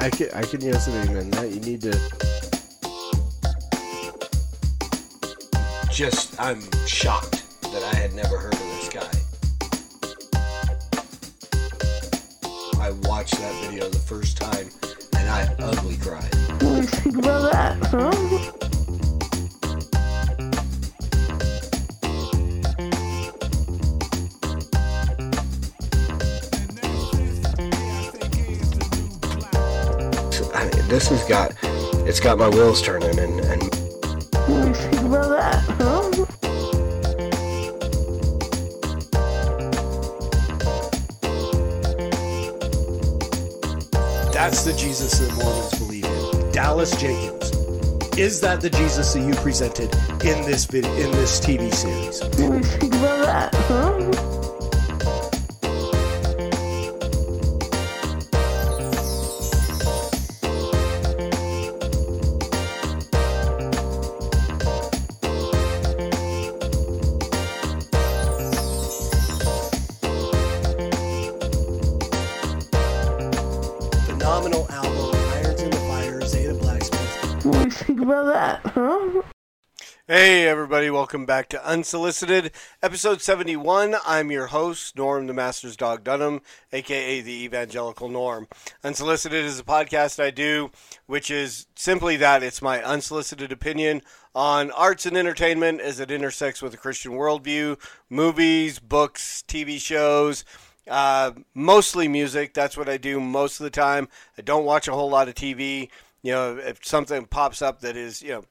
I can I can yes and amen that. You need to. Just, I'm shocked that I had never heard of this guy. I watched that video the first time and I ugly cried. Think about that, huh? This has got, it's got my wheels turning and, and? That's the Jesus that Mormons believe in. Dallas Jenkins. Is that the Jesus that you presented in this video in this TV series? That, huh? Hey everybody, welcome back to Unsolicited, episode 71. I'm your host, Norm the Master's Dog Dunham, aka the Evangelical Norm. Unsolicited is a podcast I do, which is simply that it's my unsolicited opinion on arts and entertainment as it intersects with the Christian worldview, movies, books, TV shows, uh, mostly music. That's what I do most of the time. I don't watch a whole lot of TV. You know, if something pops up that is, you know,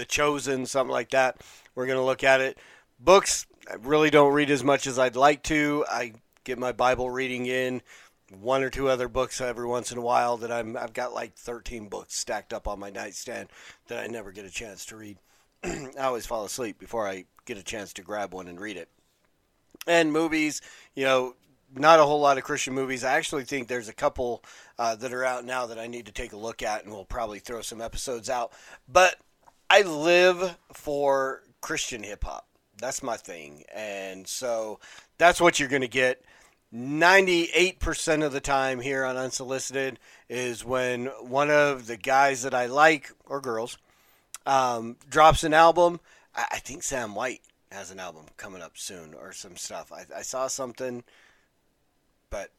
The Chosen, something like that, we're going to look at it. Books, I really don't read as much as I'd like to. I get my Bible reading in, one or two other books every once in a while that I'm I've got like 13 books stacked up on my nightstand that I never get a chance to read. I always fall asleep before I get a chance to grab one and read it and movies, you know, not a whole lot of Christian movies. I actually think there's a couple uh, that are out now that I need to take a look at, and we'll probably throw some episodes out. But I live for Christian hip hop. That's my thing. And so that's what you're going to get. 98% of the time here on Unsolicited is when one of the guys that I like, or girls, um, drops an album. I, I think Sam White has an album coming up soon or some stuff. I, I saw something, but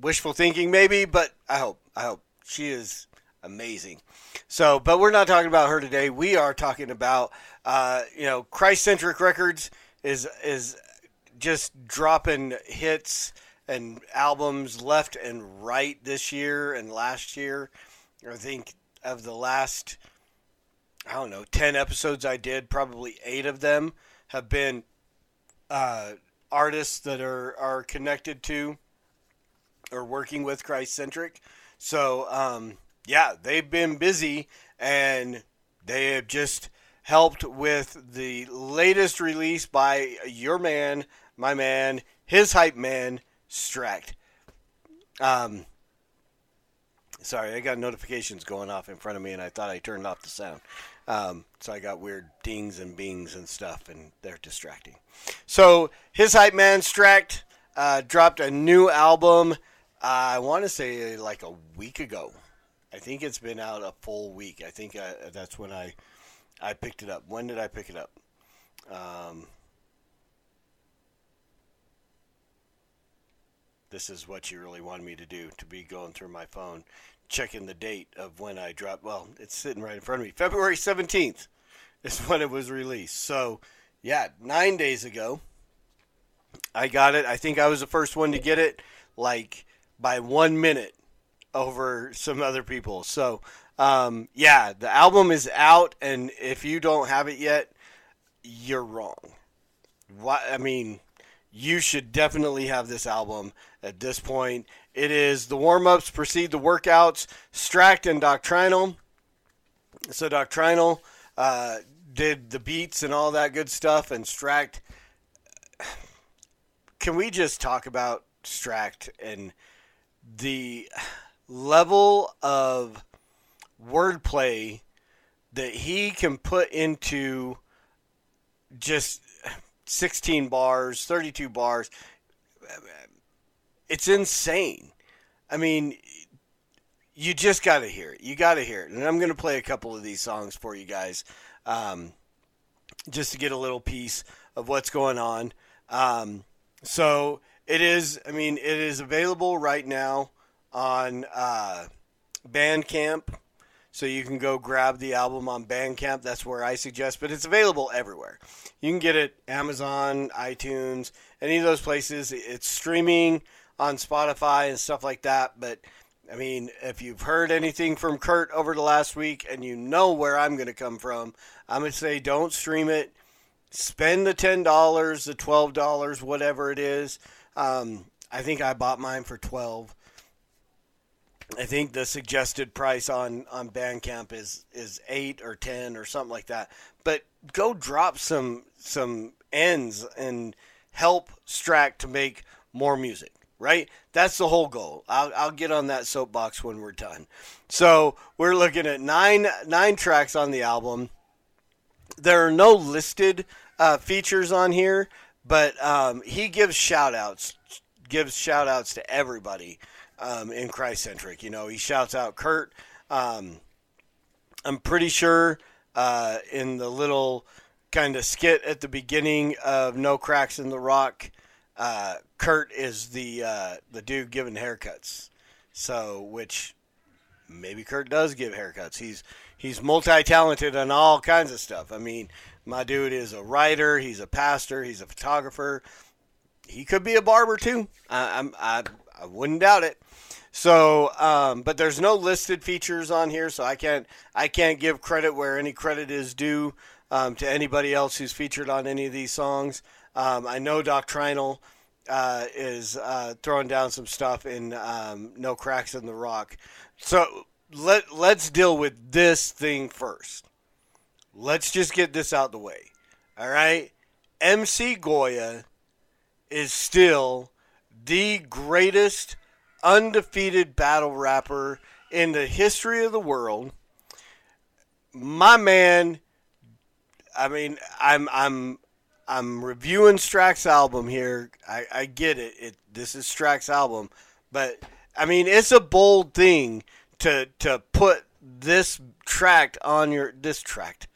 wishful thinking maybe, but I hope. I hope. She is amazing. So, but we're not talking about her today. We are talking about, uh, you know, Christ centric records is is just dropping hits and albums left and right this year and last year. I think of the last, I don't know, 10 episodes I did, probably eight of them have been uh, artists that are, are connected to or working with Christ centric. So, um, yeah, they've been busy and they have just helped with the latest release by your man, my man, his hype man, Stract. Um, sorry, I got notifications going off in front of me, and I thought I turned off the sound. Um, so I got weird dings and bings and stuff, and they're distracting. So his hype man, Stract, uh, dropped a new album. Uh, I want to say like a week ago. I think it's been out a full week. I think uh, that's when I I picked it up. When did I pick it up? Um, this is what you really wanted me to do to be going through my phone checking the date of when i dropped well it's sitting right in front of me february 17th is when it was released so yeah nine days ago i got it i think i was the first one to get it like by one minute over some other people so um, yeah the album is out and if you don't have it yet you're wrong what i mean you should definitely have this album at this point. It is the warm ups precede the workouts, Stract and Doctrinal. So, Doctrinal uh, did the beats and all that good stuff, and Stract. Can we just talk about Stract and the level of wordplay that he can put into just 16 bars, 32 bars. It's insane. I mean, you just got to hear it. You got to hear it. And I'm going to play a couple of these songs for you guys um, just to get a little piece of what's going on. Um, so it is, I mean, it is available right now on uh, Bandcamp. So you can go grab the album on Bandcamp. That's where I suggest, but it's available everywhere. You can get it Amazon, iTunes, any of those places. It's streaming on Spotify and stuff like that. But I mean, if you've heard anything from Kurt over the last week and you know where I'm going to come from, I'm going to say don't stream it. Spend the $10, the $12, whatever it is. Um, I think I bought mine for 12 I think the suggested price on on Bandcamp is is eight or ten or something like that. But go drop some some ends and help Strack to make more music. Right? That's the whole goal. I'll, I'll get on that soapbox when we're done. So we're looking at nine nine tracks on the album. There are no listed uh, features on here, but um, he gives shout outs gives shout outs to everybody um, in Christ Centric. You know, he shouts out Kurt. Um, I'm pretty sure uh, in the little kind of skit at the beginning of No Cracks in the Rock, uh, Kurt is the uh, the dude giving haircuts. So, which maybe Kurt does give haircuts. He's he's multi talented on all kinds of stuff. I mean, my dude is a writer. He's a pastor. He's a photographer. He could be a barber too. I, I I wouldn't doubt it. So, um, but there's no listed features on here, so I can't I can't give credit where any credit is due um, to anybody else who's featured on any of these songs. Um, I know Doctrinal uh, is uh, throwing down some stuff in um, No Cracks in the Rock. So let let's deal with this thing first. Let's just get this out the way. All right, MC Goya is still the greatest undefeated battle rapper in the history of the world. My man, I mean, I'm I'm I'm reviewing Strack's album here. I, I get it. it. This is Strack's album, but I mean, it's a bold thing to to put this tract on your this tract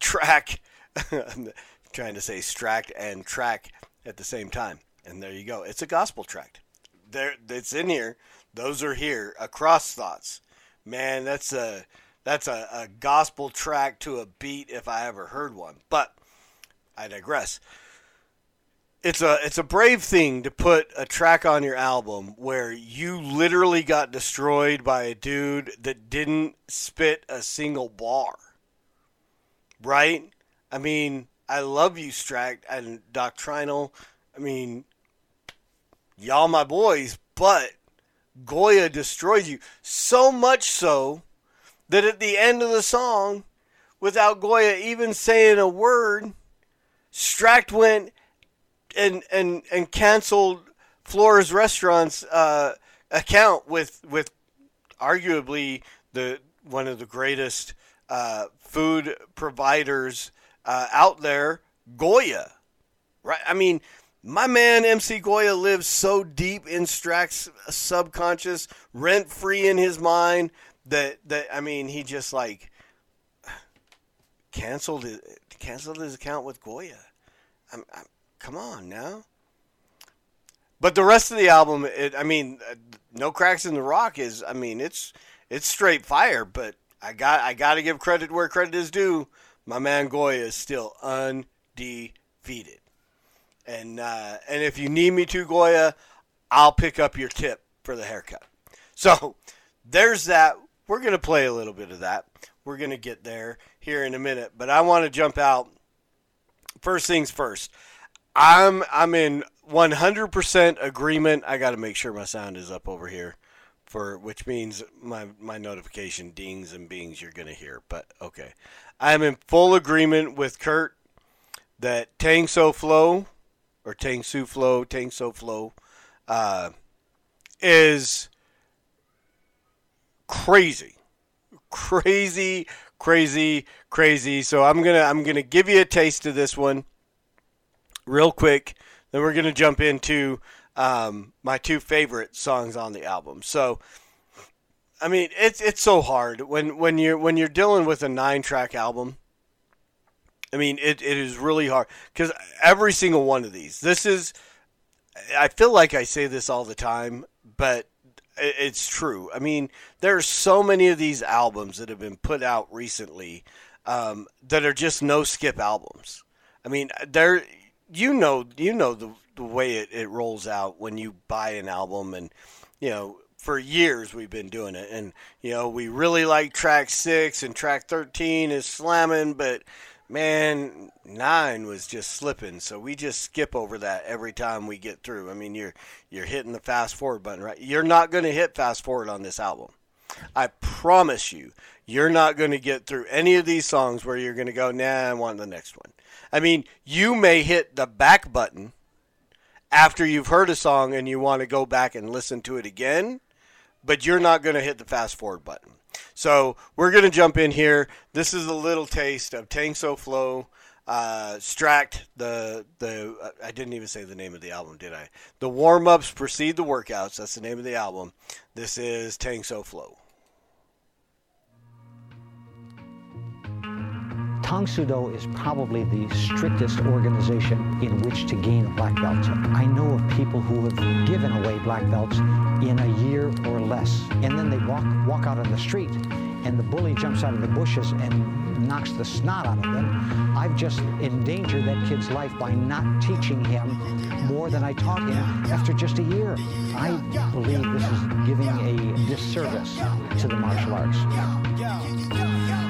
track. I'm trying to say Strack and track at the same time, and there you go. It's a gospel tract there it's in here. Those are here. Across thoughts. Man, that's a that's a, a gospel track to a beat if I ever heard one. But I digress. It's a it's a brave thing to put a track on your album where you literally got destroyed by a dude that didn't spit a single bar. Right? I mean, I love you, Strack and Doctrinal. I mean, y'all my boys, but Goya destroys you. So much so that at the end of the song, without Goya even saying a word, Strack went and and and canceled Flora's Restaurant's uh, account with with arguably the one of the greatest uh, food providers uh, out there, Goya. Right? I mean, my man MC Goya lives so deep in Strack's subconscious, rent free in his mind that that I mean he just like canceled his, canceled his account with Goya. I'm, I'm, come on now. But the rest of the album, it, I mean, uh, no cracks in the rock is, I mean, it's it's straight fire. But I got I got to give credit where credit is due. My man Goya is still undefeated. And uh, and if you need me to, Goya, I'll pick up your tip for the haircut. So there's that. We're gonna play a little bit of that. We're gonna get there here in a minute, but I want to jump out. First things first. I'm I'm in 100% agreement. I got to make sure my sound is up over here for which means my my notification dings and bings you're going to hear. But okay. I'm in full agreement with Kurt that Tang Soo Flow or Tang Soo Flow, Tang Soo Flow, uh, is crazy, crazy, crazy, crazy. So I'm gonna I'm gonna give you a taste of this one, real quick. Then we're gonna jump into um, my two favorite songs on the album. So I mean, it's it's so hard when when you're when you're dealing with a nine track album. I mean, it, it is really hard because every single one of these. This is. I feel like I say this all the time, but it, it's true. I mean, there are so many of these albums that have been put out recently um, that are just no skip albums. I mean, they're you know you know the the way it, it rolls out when you buy an album and you know for years we've been doing it. And you know we really like track six and track 13 is slamming but man nine was just slipping. So we just skip over that every time we get through. I mean you're you're hitting the fast forward button right? You're not going to hit fast forward on this album. I promise you you're not going to get through any of these songs where you're going to go nah i want the next one i mean you may hit the back button after you've heard a song and you want to go back and listen to it again, but you're not going to hit the fast forward button. So we're going to jump in here. This is a little taste of Tang Soo Flow, uh, Stract. The the I didn't even say the name of the album, did I? The warm ups precede the workouts. That's the name of the album. This is Tang Soo Flow. Tang Soo Do is probably the strictest organization in which to gain a black belt. I know of people who have given away black belts in a year or less, and then they walk walk out on the street, and the bully jumps out of the bushes and knocks the snot out of them. I've just endangered that kid's life by not teaching him more than I taught him after just a year. I believe this is giving a disservice to the martial arts.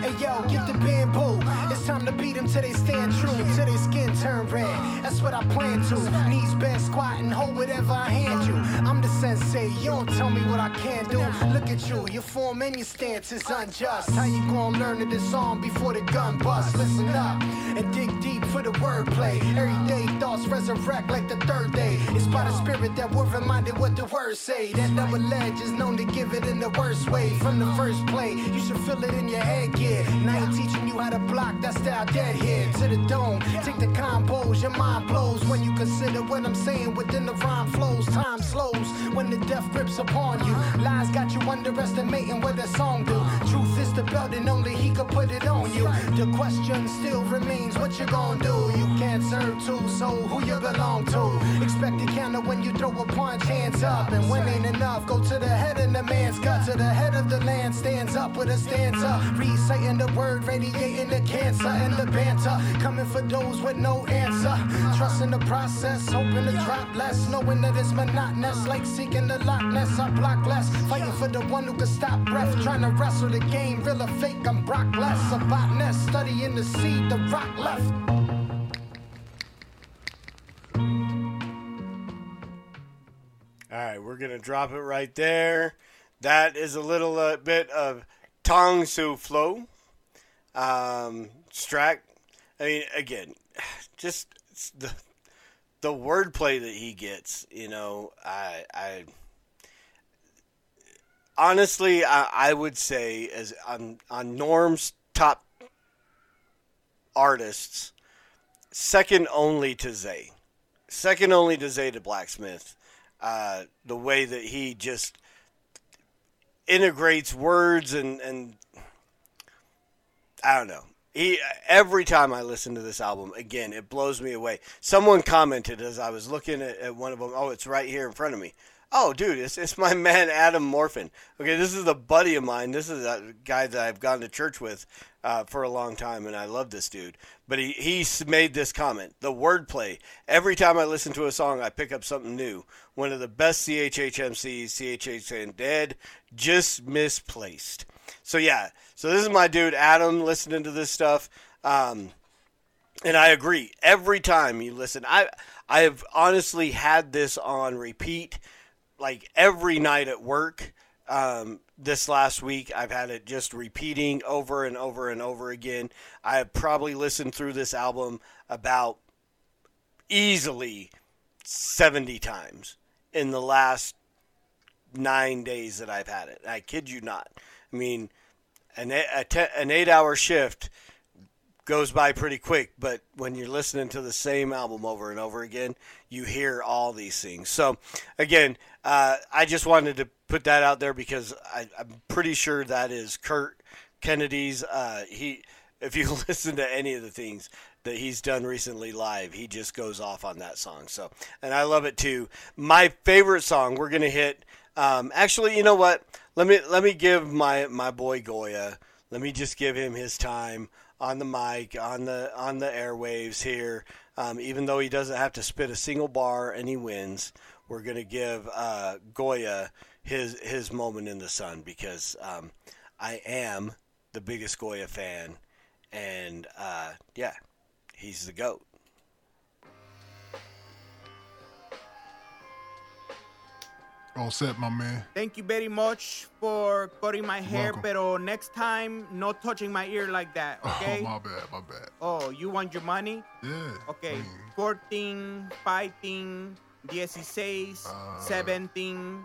Hey yo, till they stand true, till their skin turn red. That's what I plan to. Knees bent, squat, and hold whatever I hand you. I'm the sensei, you don't tell me what I can't do. Look at you, your form and your stance is unjust. How you gonna learn to disarm before the gun busts? Listen up and dig for the wordplay. Everyday thoughts resurrect like the third day. It's by the spirit that we're reminded what the words say. That double edge is known to give it in the worst way. From the first play, you should feel it in your head gear. Now I'm teaching you how to block that style dead to the dome. Take the combos, your mind blows when you consider what I'm saying within the rhyme flows. Time slows when the death grips upon you. Lies got you underestimating what the song do. Is the belt and only he could put it on you. The question still remains what you gonna do. You can't serve two, so who you belong to? Expect a counter when you throw a punch, hands up. And when ain't enough, go to the the man's gut. To the head of the land stands up with a stanza. Reciting the word, radiating the cancer and the banter. Coming for those with no answer. Trusting the process, hoping to drop less. Knowing that it's monotonous, like seeking the Loch Ness. I block less, fighting for the one who can stop breath. Trying to wrestle the game, real or fake, I'm Brock less. A botanist, studying the seed, the rock left. All right, we're gonna drop it right there. That is a little uh, bit of Tong Su Flow. Um, Strack. I mean, again, just the the wordplay that he gets. You know, I, I honestly, I, I would say as on on Norm's top artists, second only to Zae, second only to Zae the Blacksmith. Uh, the way that he just integrates words and and I don't know. He every time I listen to this album, again, it blows me away. Someone commented as I was looking at, at one of them. Oh, it's right here in front of me. Oh, dude, it's, it's my man Adam Morphin. Okay, this is a buddy of mine. This is a guy that I've gone to church with uh, for a long time, and I love this dude. But he he made this comment: the wordplay. Every time I listen to a song, I pick up something new. One of the best CHHMCs, CHH saying Dead, just misplaced. So yeah, so this is my dude Adam listening to this stuff. Um, and I agree. Every time you listen, I I have honestly had this on repeat, like every night at work. Um, this last week, I've had it just repeating over and over and over again. I have probably listened through this album about easily seventy times in the last nine days that I've had it. I kid you not. I mean, an a, te- an eight hour shift goes by pretty quick, but when you're listening to the same album over and over again, you hear all these things. So, again, uh, I just wanted to put that out there because I, I'm pretty sure that is Kurt Kennedy's. Uh, he, if you listen to any of the things that he's done recently live, he just goes off on that song. So, and I love it too. My favorite song, we're gonna hit. Um, actually, you know what? Let me let me give my my boy Goya. Let me just give him his time on the mic, on the on the airwaves here. Um, even though he doesn't have to spit a single bar and he wins, we're gonna give uh, Goya his his moment in the sun because um, I am the biggest Goya fan, and uh, yeah, he's the goat. All set, my man. Thank you very much for cutting my hair, welcome. pero next time, no touching my ear like that, okay? Oh, my bad, my bad. Oh, you want your money? Yeah. Okay, I mean, 14, 15, 16, Uh. 17.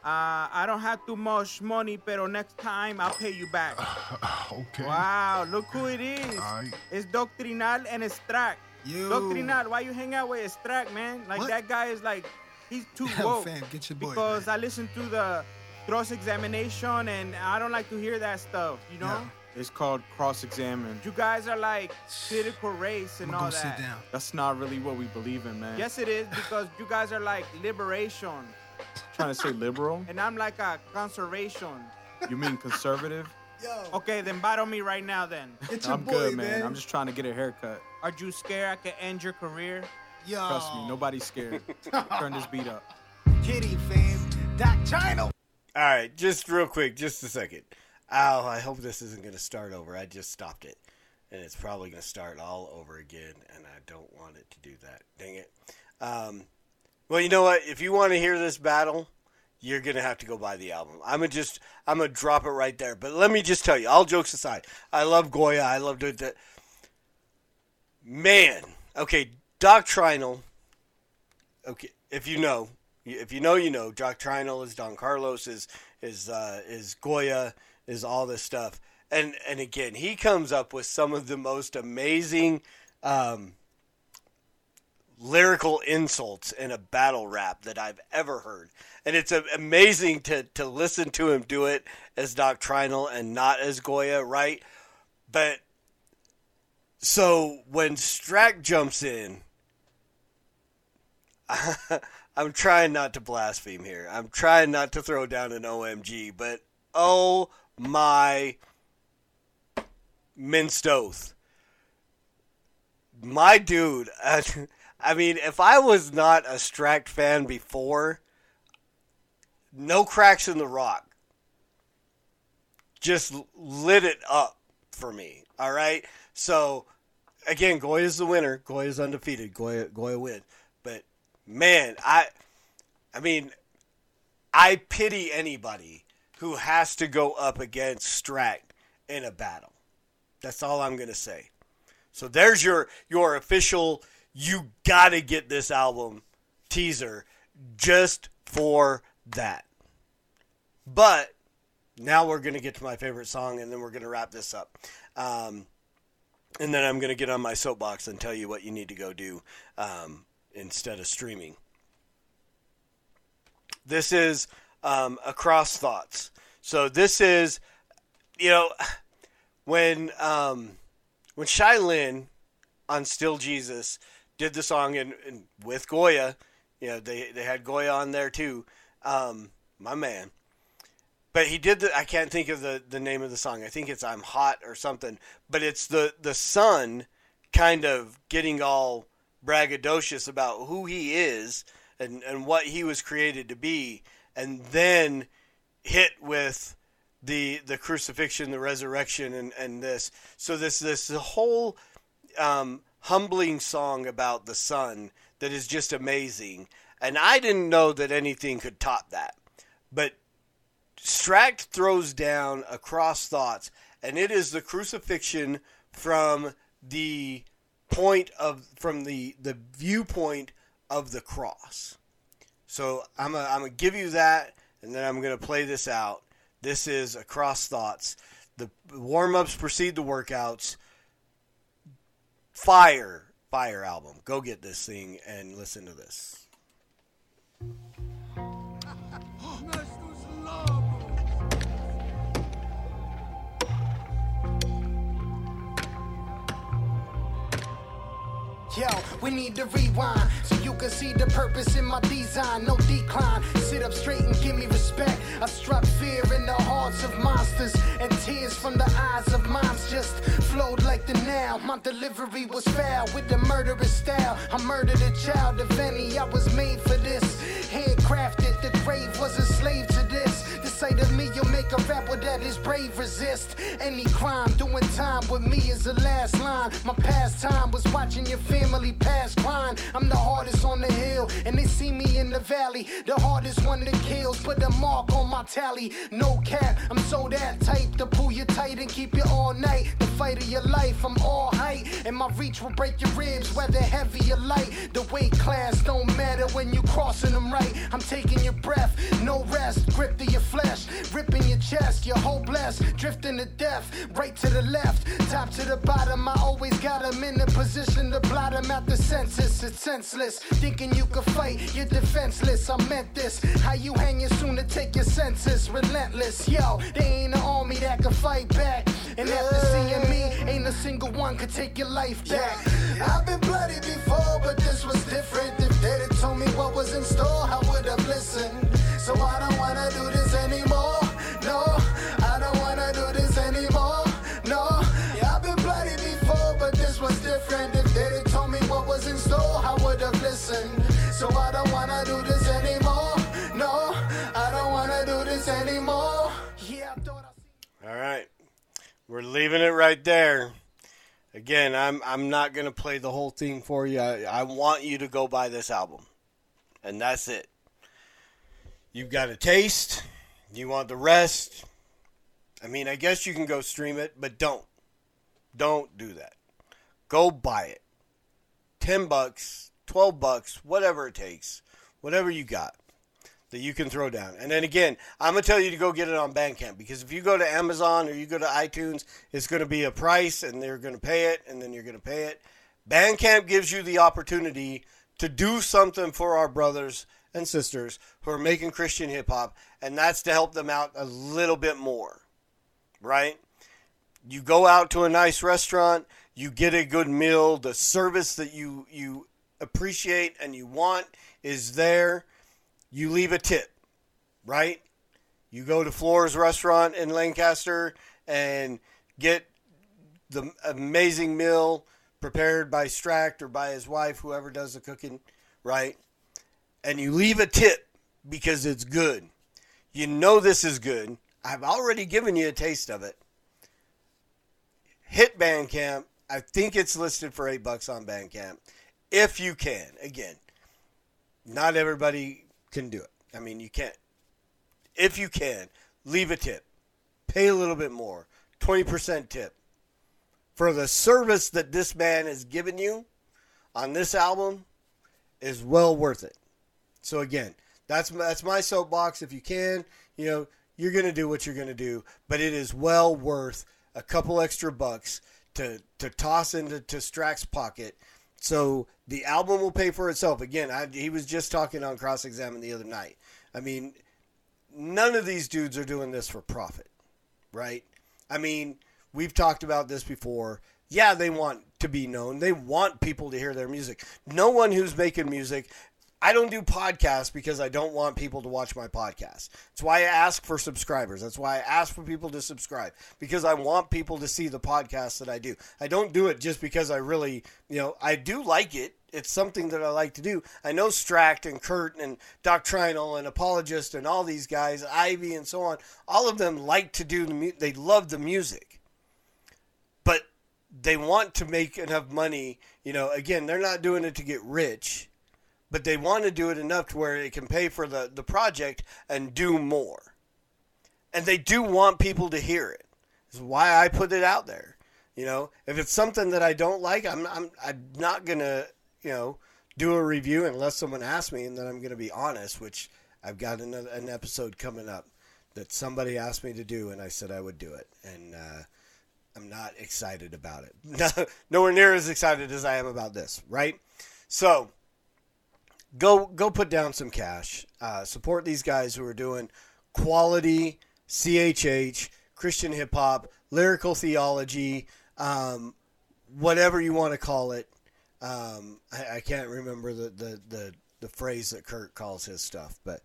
Uh, I don't have too much money, pero next time I'll pay you back. okay. Wow, look who it is. Aight. It's Doctrinal and Strack. Yo. Doctrinal, why you hang out with Strack, man? Like What? that guy is like, he's too Yo, woke. fam, get your boy, because man. I listened to the cross examination and I don't like to hear that stuff, you know? Yeah. It's called cross examine. You guys are like critical race and I'ma all go sit down. That's not really what we believe in, man. Yes, it is because you guys are like liberation. Trying to say liberal? And I'm like a conservation. You mean conservative? Yo. Okay, then battle me right now then. It's your I'm boy, good, man. man. I'm just trying to get a haircut. Are you scared I could end your career? Yo. Trust me, nobody's scared. Turn this beat up. Kitty fam. Doc Chino. All right, just real quick, just a second. Ow, I hope this isn't going to start over. I just stopped it. And it's probably going to start all over again, and I don't want it to do that. Dang it. Um, well, you know what? If you want to hear this battle, you're going to have to go buy the album. I'm going to just, I'm going to drop it right there. But let me just tell you, all jokes aside, I love Goya. I love doing that. Man, okay, Doctrinal, okay, if you know, if you know, you know. Doctrinal is Don Carlos, is is uh, is Goya, is all this stuff, and and again, he comes up with some of the most amazing um, lyrical insults in a battle rap that I've ever heard, and it's amazing to to listen to him do it as Doctrinal and not as Goya, right? But so when Strack jumps in. I'm trying not to blaspheme here. I'm trying not to throw down an OMG, but oh my minced oath. My dude, I mean, if I was not a Strack fan before, no cracks in the rock. Just lit it up for me. All right. So again, Goya's the winner. Goya's undefeated. Goya Goya wins. Man, I I mean, I pity anybody who has to go up against Strack in a battle. That's all I'm gonna say. So there's your your official you gotta get this album teaser just for that. But now we're gonna get to my favorite song and then we're gonna wrap this up. Um, and then I'm going to get on my soapbox and tell you what you need to go do um, instead of streaming. This is um, Across Thoughts. So this is, you know, when um, when Shai Linne on Still Jesus did the song and, and with Goya, you know, they, they had Goya on there too. Um, my man. But he did the I can't think of the, the name of the song. I think it's I'm Hot or something. But it's the the son kind of getting all braggadocious about who he is and, and what he was created to be and then hit with the the crucifixion, the resurrection and, and this. So this this whole um, humbling song about the son that is just amazing. And I didn't know that anything could top that. But Strack throws down across thoughts, and it is the crucifixion from the point of from the the viewpoint of the cross. So I'm gonna I'm gonna give you that, and then I'm gonna play this out. This is across thoughts. The warm ups precede the workouts. fire, fire album. Go get this thing and listen to this. Yo, we need to rewind so you can see the purpose in my design. No decline. Sit up straight and give me respect. I struck fear in the hearts of monsters, and tears from the eyes of moms just flowed like the now. My delivery was foul with the murderous style. I murdered a child of any. I was made for this. Handcrafted, the grave was a slave to this. The sight of me, you'll make a rapper that is brave resist any crime. Doing time with me is the last line. My pastime was watching your family pass crying. I'm the hardest on the hill, and they see me in the valley. The hardest one that kills, put the mark my tally. No cap, I'm so that type to pull you tight and keep you all night. The fight of your life, I'm all height, and my reach will break your ribs, whether heavy or light. The weight class don't matter when you crossing them right. I'm taking your breath, no rest, grip to your flesh, ripping your chest. You're hopeless, drifting to death, right to the left, top to the bottom. I always got got 'em in a position to blot blot 'em out the census. It's senseless, thinking you could fight, you're defenseless. I meant this. How you hanging soon to take your senses, relentless. Yo, they ain't an army that can fight back. And after seeing me, ain't a single one could take your life back. I've been bloody before, but this was different. If they'd have told me what was in store, I would have listened. So I don't wanna do this anymore. Don't wanna do this anymore. No, I don't wanna do this anymore. Yeah, All right. We're leaving it right there. Again, I'm I'm not to play the whole thing for you. I, I want you to go buy this album. And that's it. You've got a taste. You want the rest. I mean, I guess you can go stream it, but don't. Don't do that. Go buy it. 10 bucks, 12 bucks, whatever it takes. Whatever you got that you can throw down. And then again, I'm gonna tell you to go get it on Bandcamp because if you go to Amazon or you go to iTunes, it's gonna be a price and they're gonna pay it and then you're gonna pay it. Bandcamp gives you the opportunity to do something for our brothers and sisters who are making Christian hip hop, and that's to help them out a little bit more. Right? You go out to a nice restaurant, you get a good meal, the service that you you appreciate and you want is there you leave a tip, right? You go to Floor's restaurant in Lancaster and get the amazing meal prepared by Stract or by his wife, whoever does the cooking, right? And you leave a tip because it's good. You know this is good. I've already given you a taste of it. Hit Bandcamp. I think it's listed for eight bucks on Bandcamp. If you can. Again, not everybody can do it. I mean, you can't. If you can, leave a tip. Pay a little bit more. 20% tip. For the service that this man has given you on this album is well worth it. So again, that's that's my soapbox. If you can, you know, you're going to do what you're going to do, but it is well worth a couple extra bucks to to toss into to Strack's pocket. So the album will pay for itself. Again, I, he was just talking on Cross Examine the other night. I mean, none of these dudes are doing this for profit, right? I mean, we've talked about this before. Yeah, they want to be known. They want people to hear their music. No one who's making music I don't do podcasts because I don't want people to watch my podcast. That's why I ask for subscribers. That's why I ask for people to subscribe because I want people to see the podcast that I do. I don't do it just because I really, you know, I do like it. It's something that I like to do. I know Stract and Kurt and Doctrinal and Apologist and all these guys, Ivy and so on, all of them like to do the mu- they love the music. But they want to make enough money, you know, again, they're not doing it to get rich but they want to do it enough to where it can pay for the, the project and do more. And they do want people to hear it. This is why I put it out there. You know, if it's something that I don't like, I'm I'm I'm not gonna you know do a review unless someone asks me, and then I'm gonna be honest. Which I've got an episode coming up that somebody asked me to do, and I said I would do it. And uh, I'm not excited about it. Nowhere near as excited as I am about this, right? So go go put down some cash. Uh, support these guys who are doing quality CHH Christian hip hop, lyrical theology, um, whatever you want to call it. Um, I, I can't remember the, the, the, the phrase that Kurt calls his stuff, but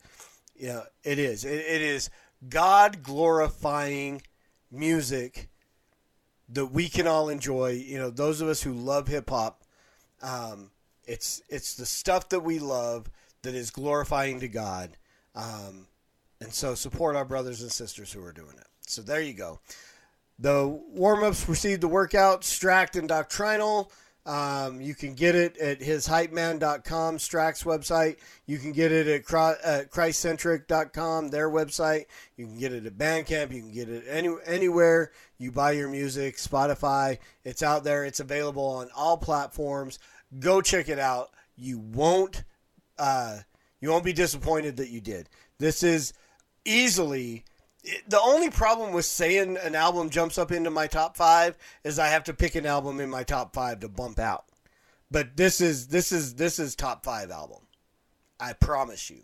you know, it is. It, it is God glorifying music that we can all enjoy. You know, those of us who love hip hop, um, it's it's the stuff that we love that is glorifying to God, um, and so support our brothers and sisters who are doing it. So there you go. The warm ups precede the workout. Stract and Doctrinal. Um, you can get it at hishypeman.com, Strack's website. You can get it at Christcentric.com, their website. You can get it at Bandcamp. You can get it any, anywhere you buy your music, Spotify. It's out there. It's available on all platforms. Go check it out. You won't uh, you won't be disappointed that you did. This is easily the only problem with saying an album jumps up into my top five is I have to pick an album in my top five to bump out. But this is this is this is top five album. I promise you.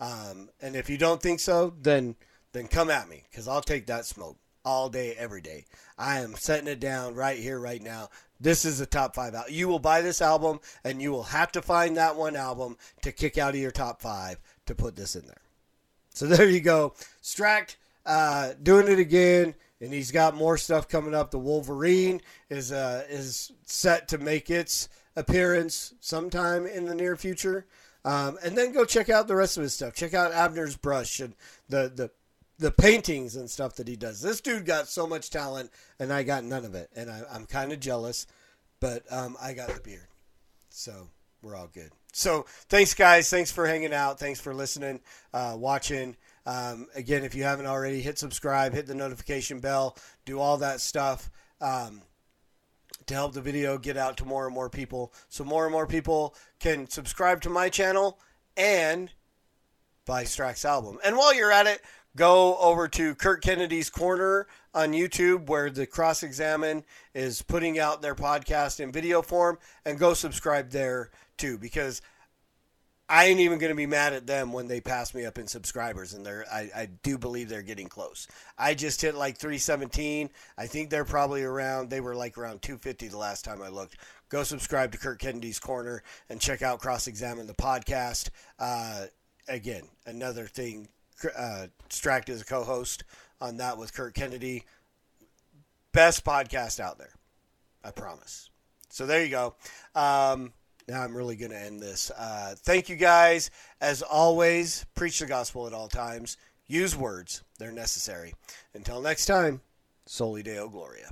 Um, and if you don't think so, then then come at me because I'll take that smoke all day, every day. I am setting it down right here, right now. This is a top five album. You will buy this album, and you will have to find that one album to kick out of your top five to put this in there. So there you go. Stract uh, doing it again, and he's got more stuff coming up. The Wolverine is uh, is set to make its appearance sometime in the near future. Um, and then go check out the rest of his stuff. Check out Abner's brush and the the the paintings and stuff that he does. This dude got so much talent, and I got none of it, and I, I'm kind of jealous. But um, I got the beard, so we're all good. So thanks, guys. Thanks for hanging out. Thanks for listening, uh, watching. Um, again, if you haven't already, hit subscribe, hit the notification bell, do all that stuff um, to help the video get out to more and more people, so more and more people can subscribe to my channel and buy Strack's album. And while you're at it, go over to Kurt Kennedy's Corner on YouTube, where the Cross Examine is putting out their podcast in video form, and go subscribe there too, because I ain't even going to be mad at them when they pass me up in subscribers, and they're I, I do believe they're getting close. I just hit like 317. I think they're probably around. They were like around 250 the last time I looked. Go subscribe to Kurt Kennedy's Corner and check out Cross Examine the podcast. Uh, again, another thing. Uh, is a co-host on that with Kurt Kennedy. Best podcast out there, I promise. So there you go. Um, now I'm really going to end this. Uh, thank you guys. As always, preach the gospel at all times. Use words, they're necessary. Until next time, Soli Deo Gloria.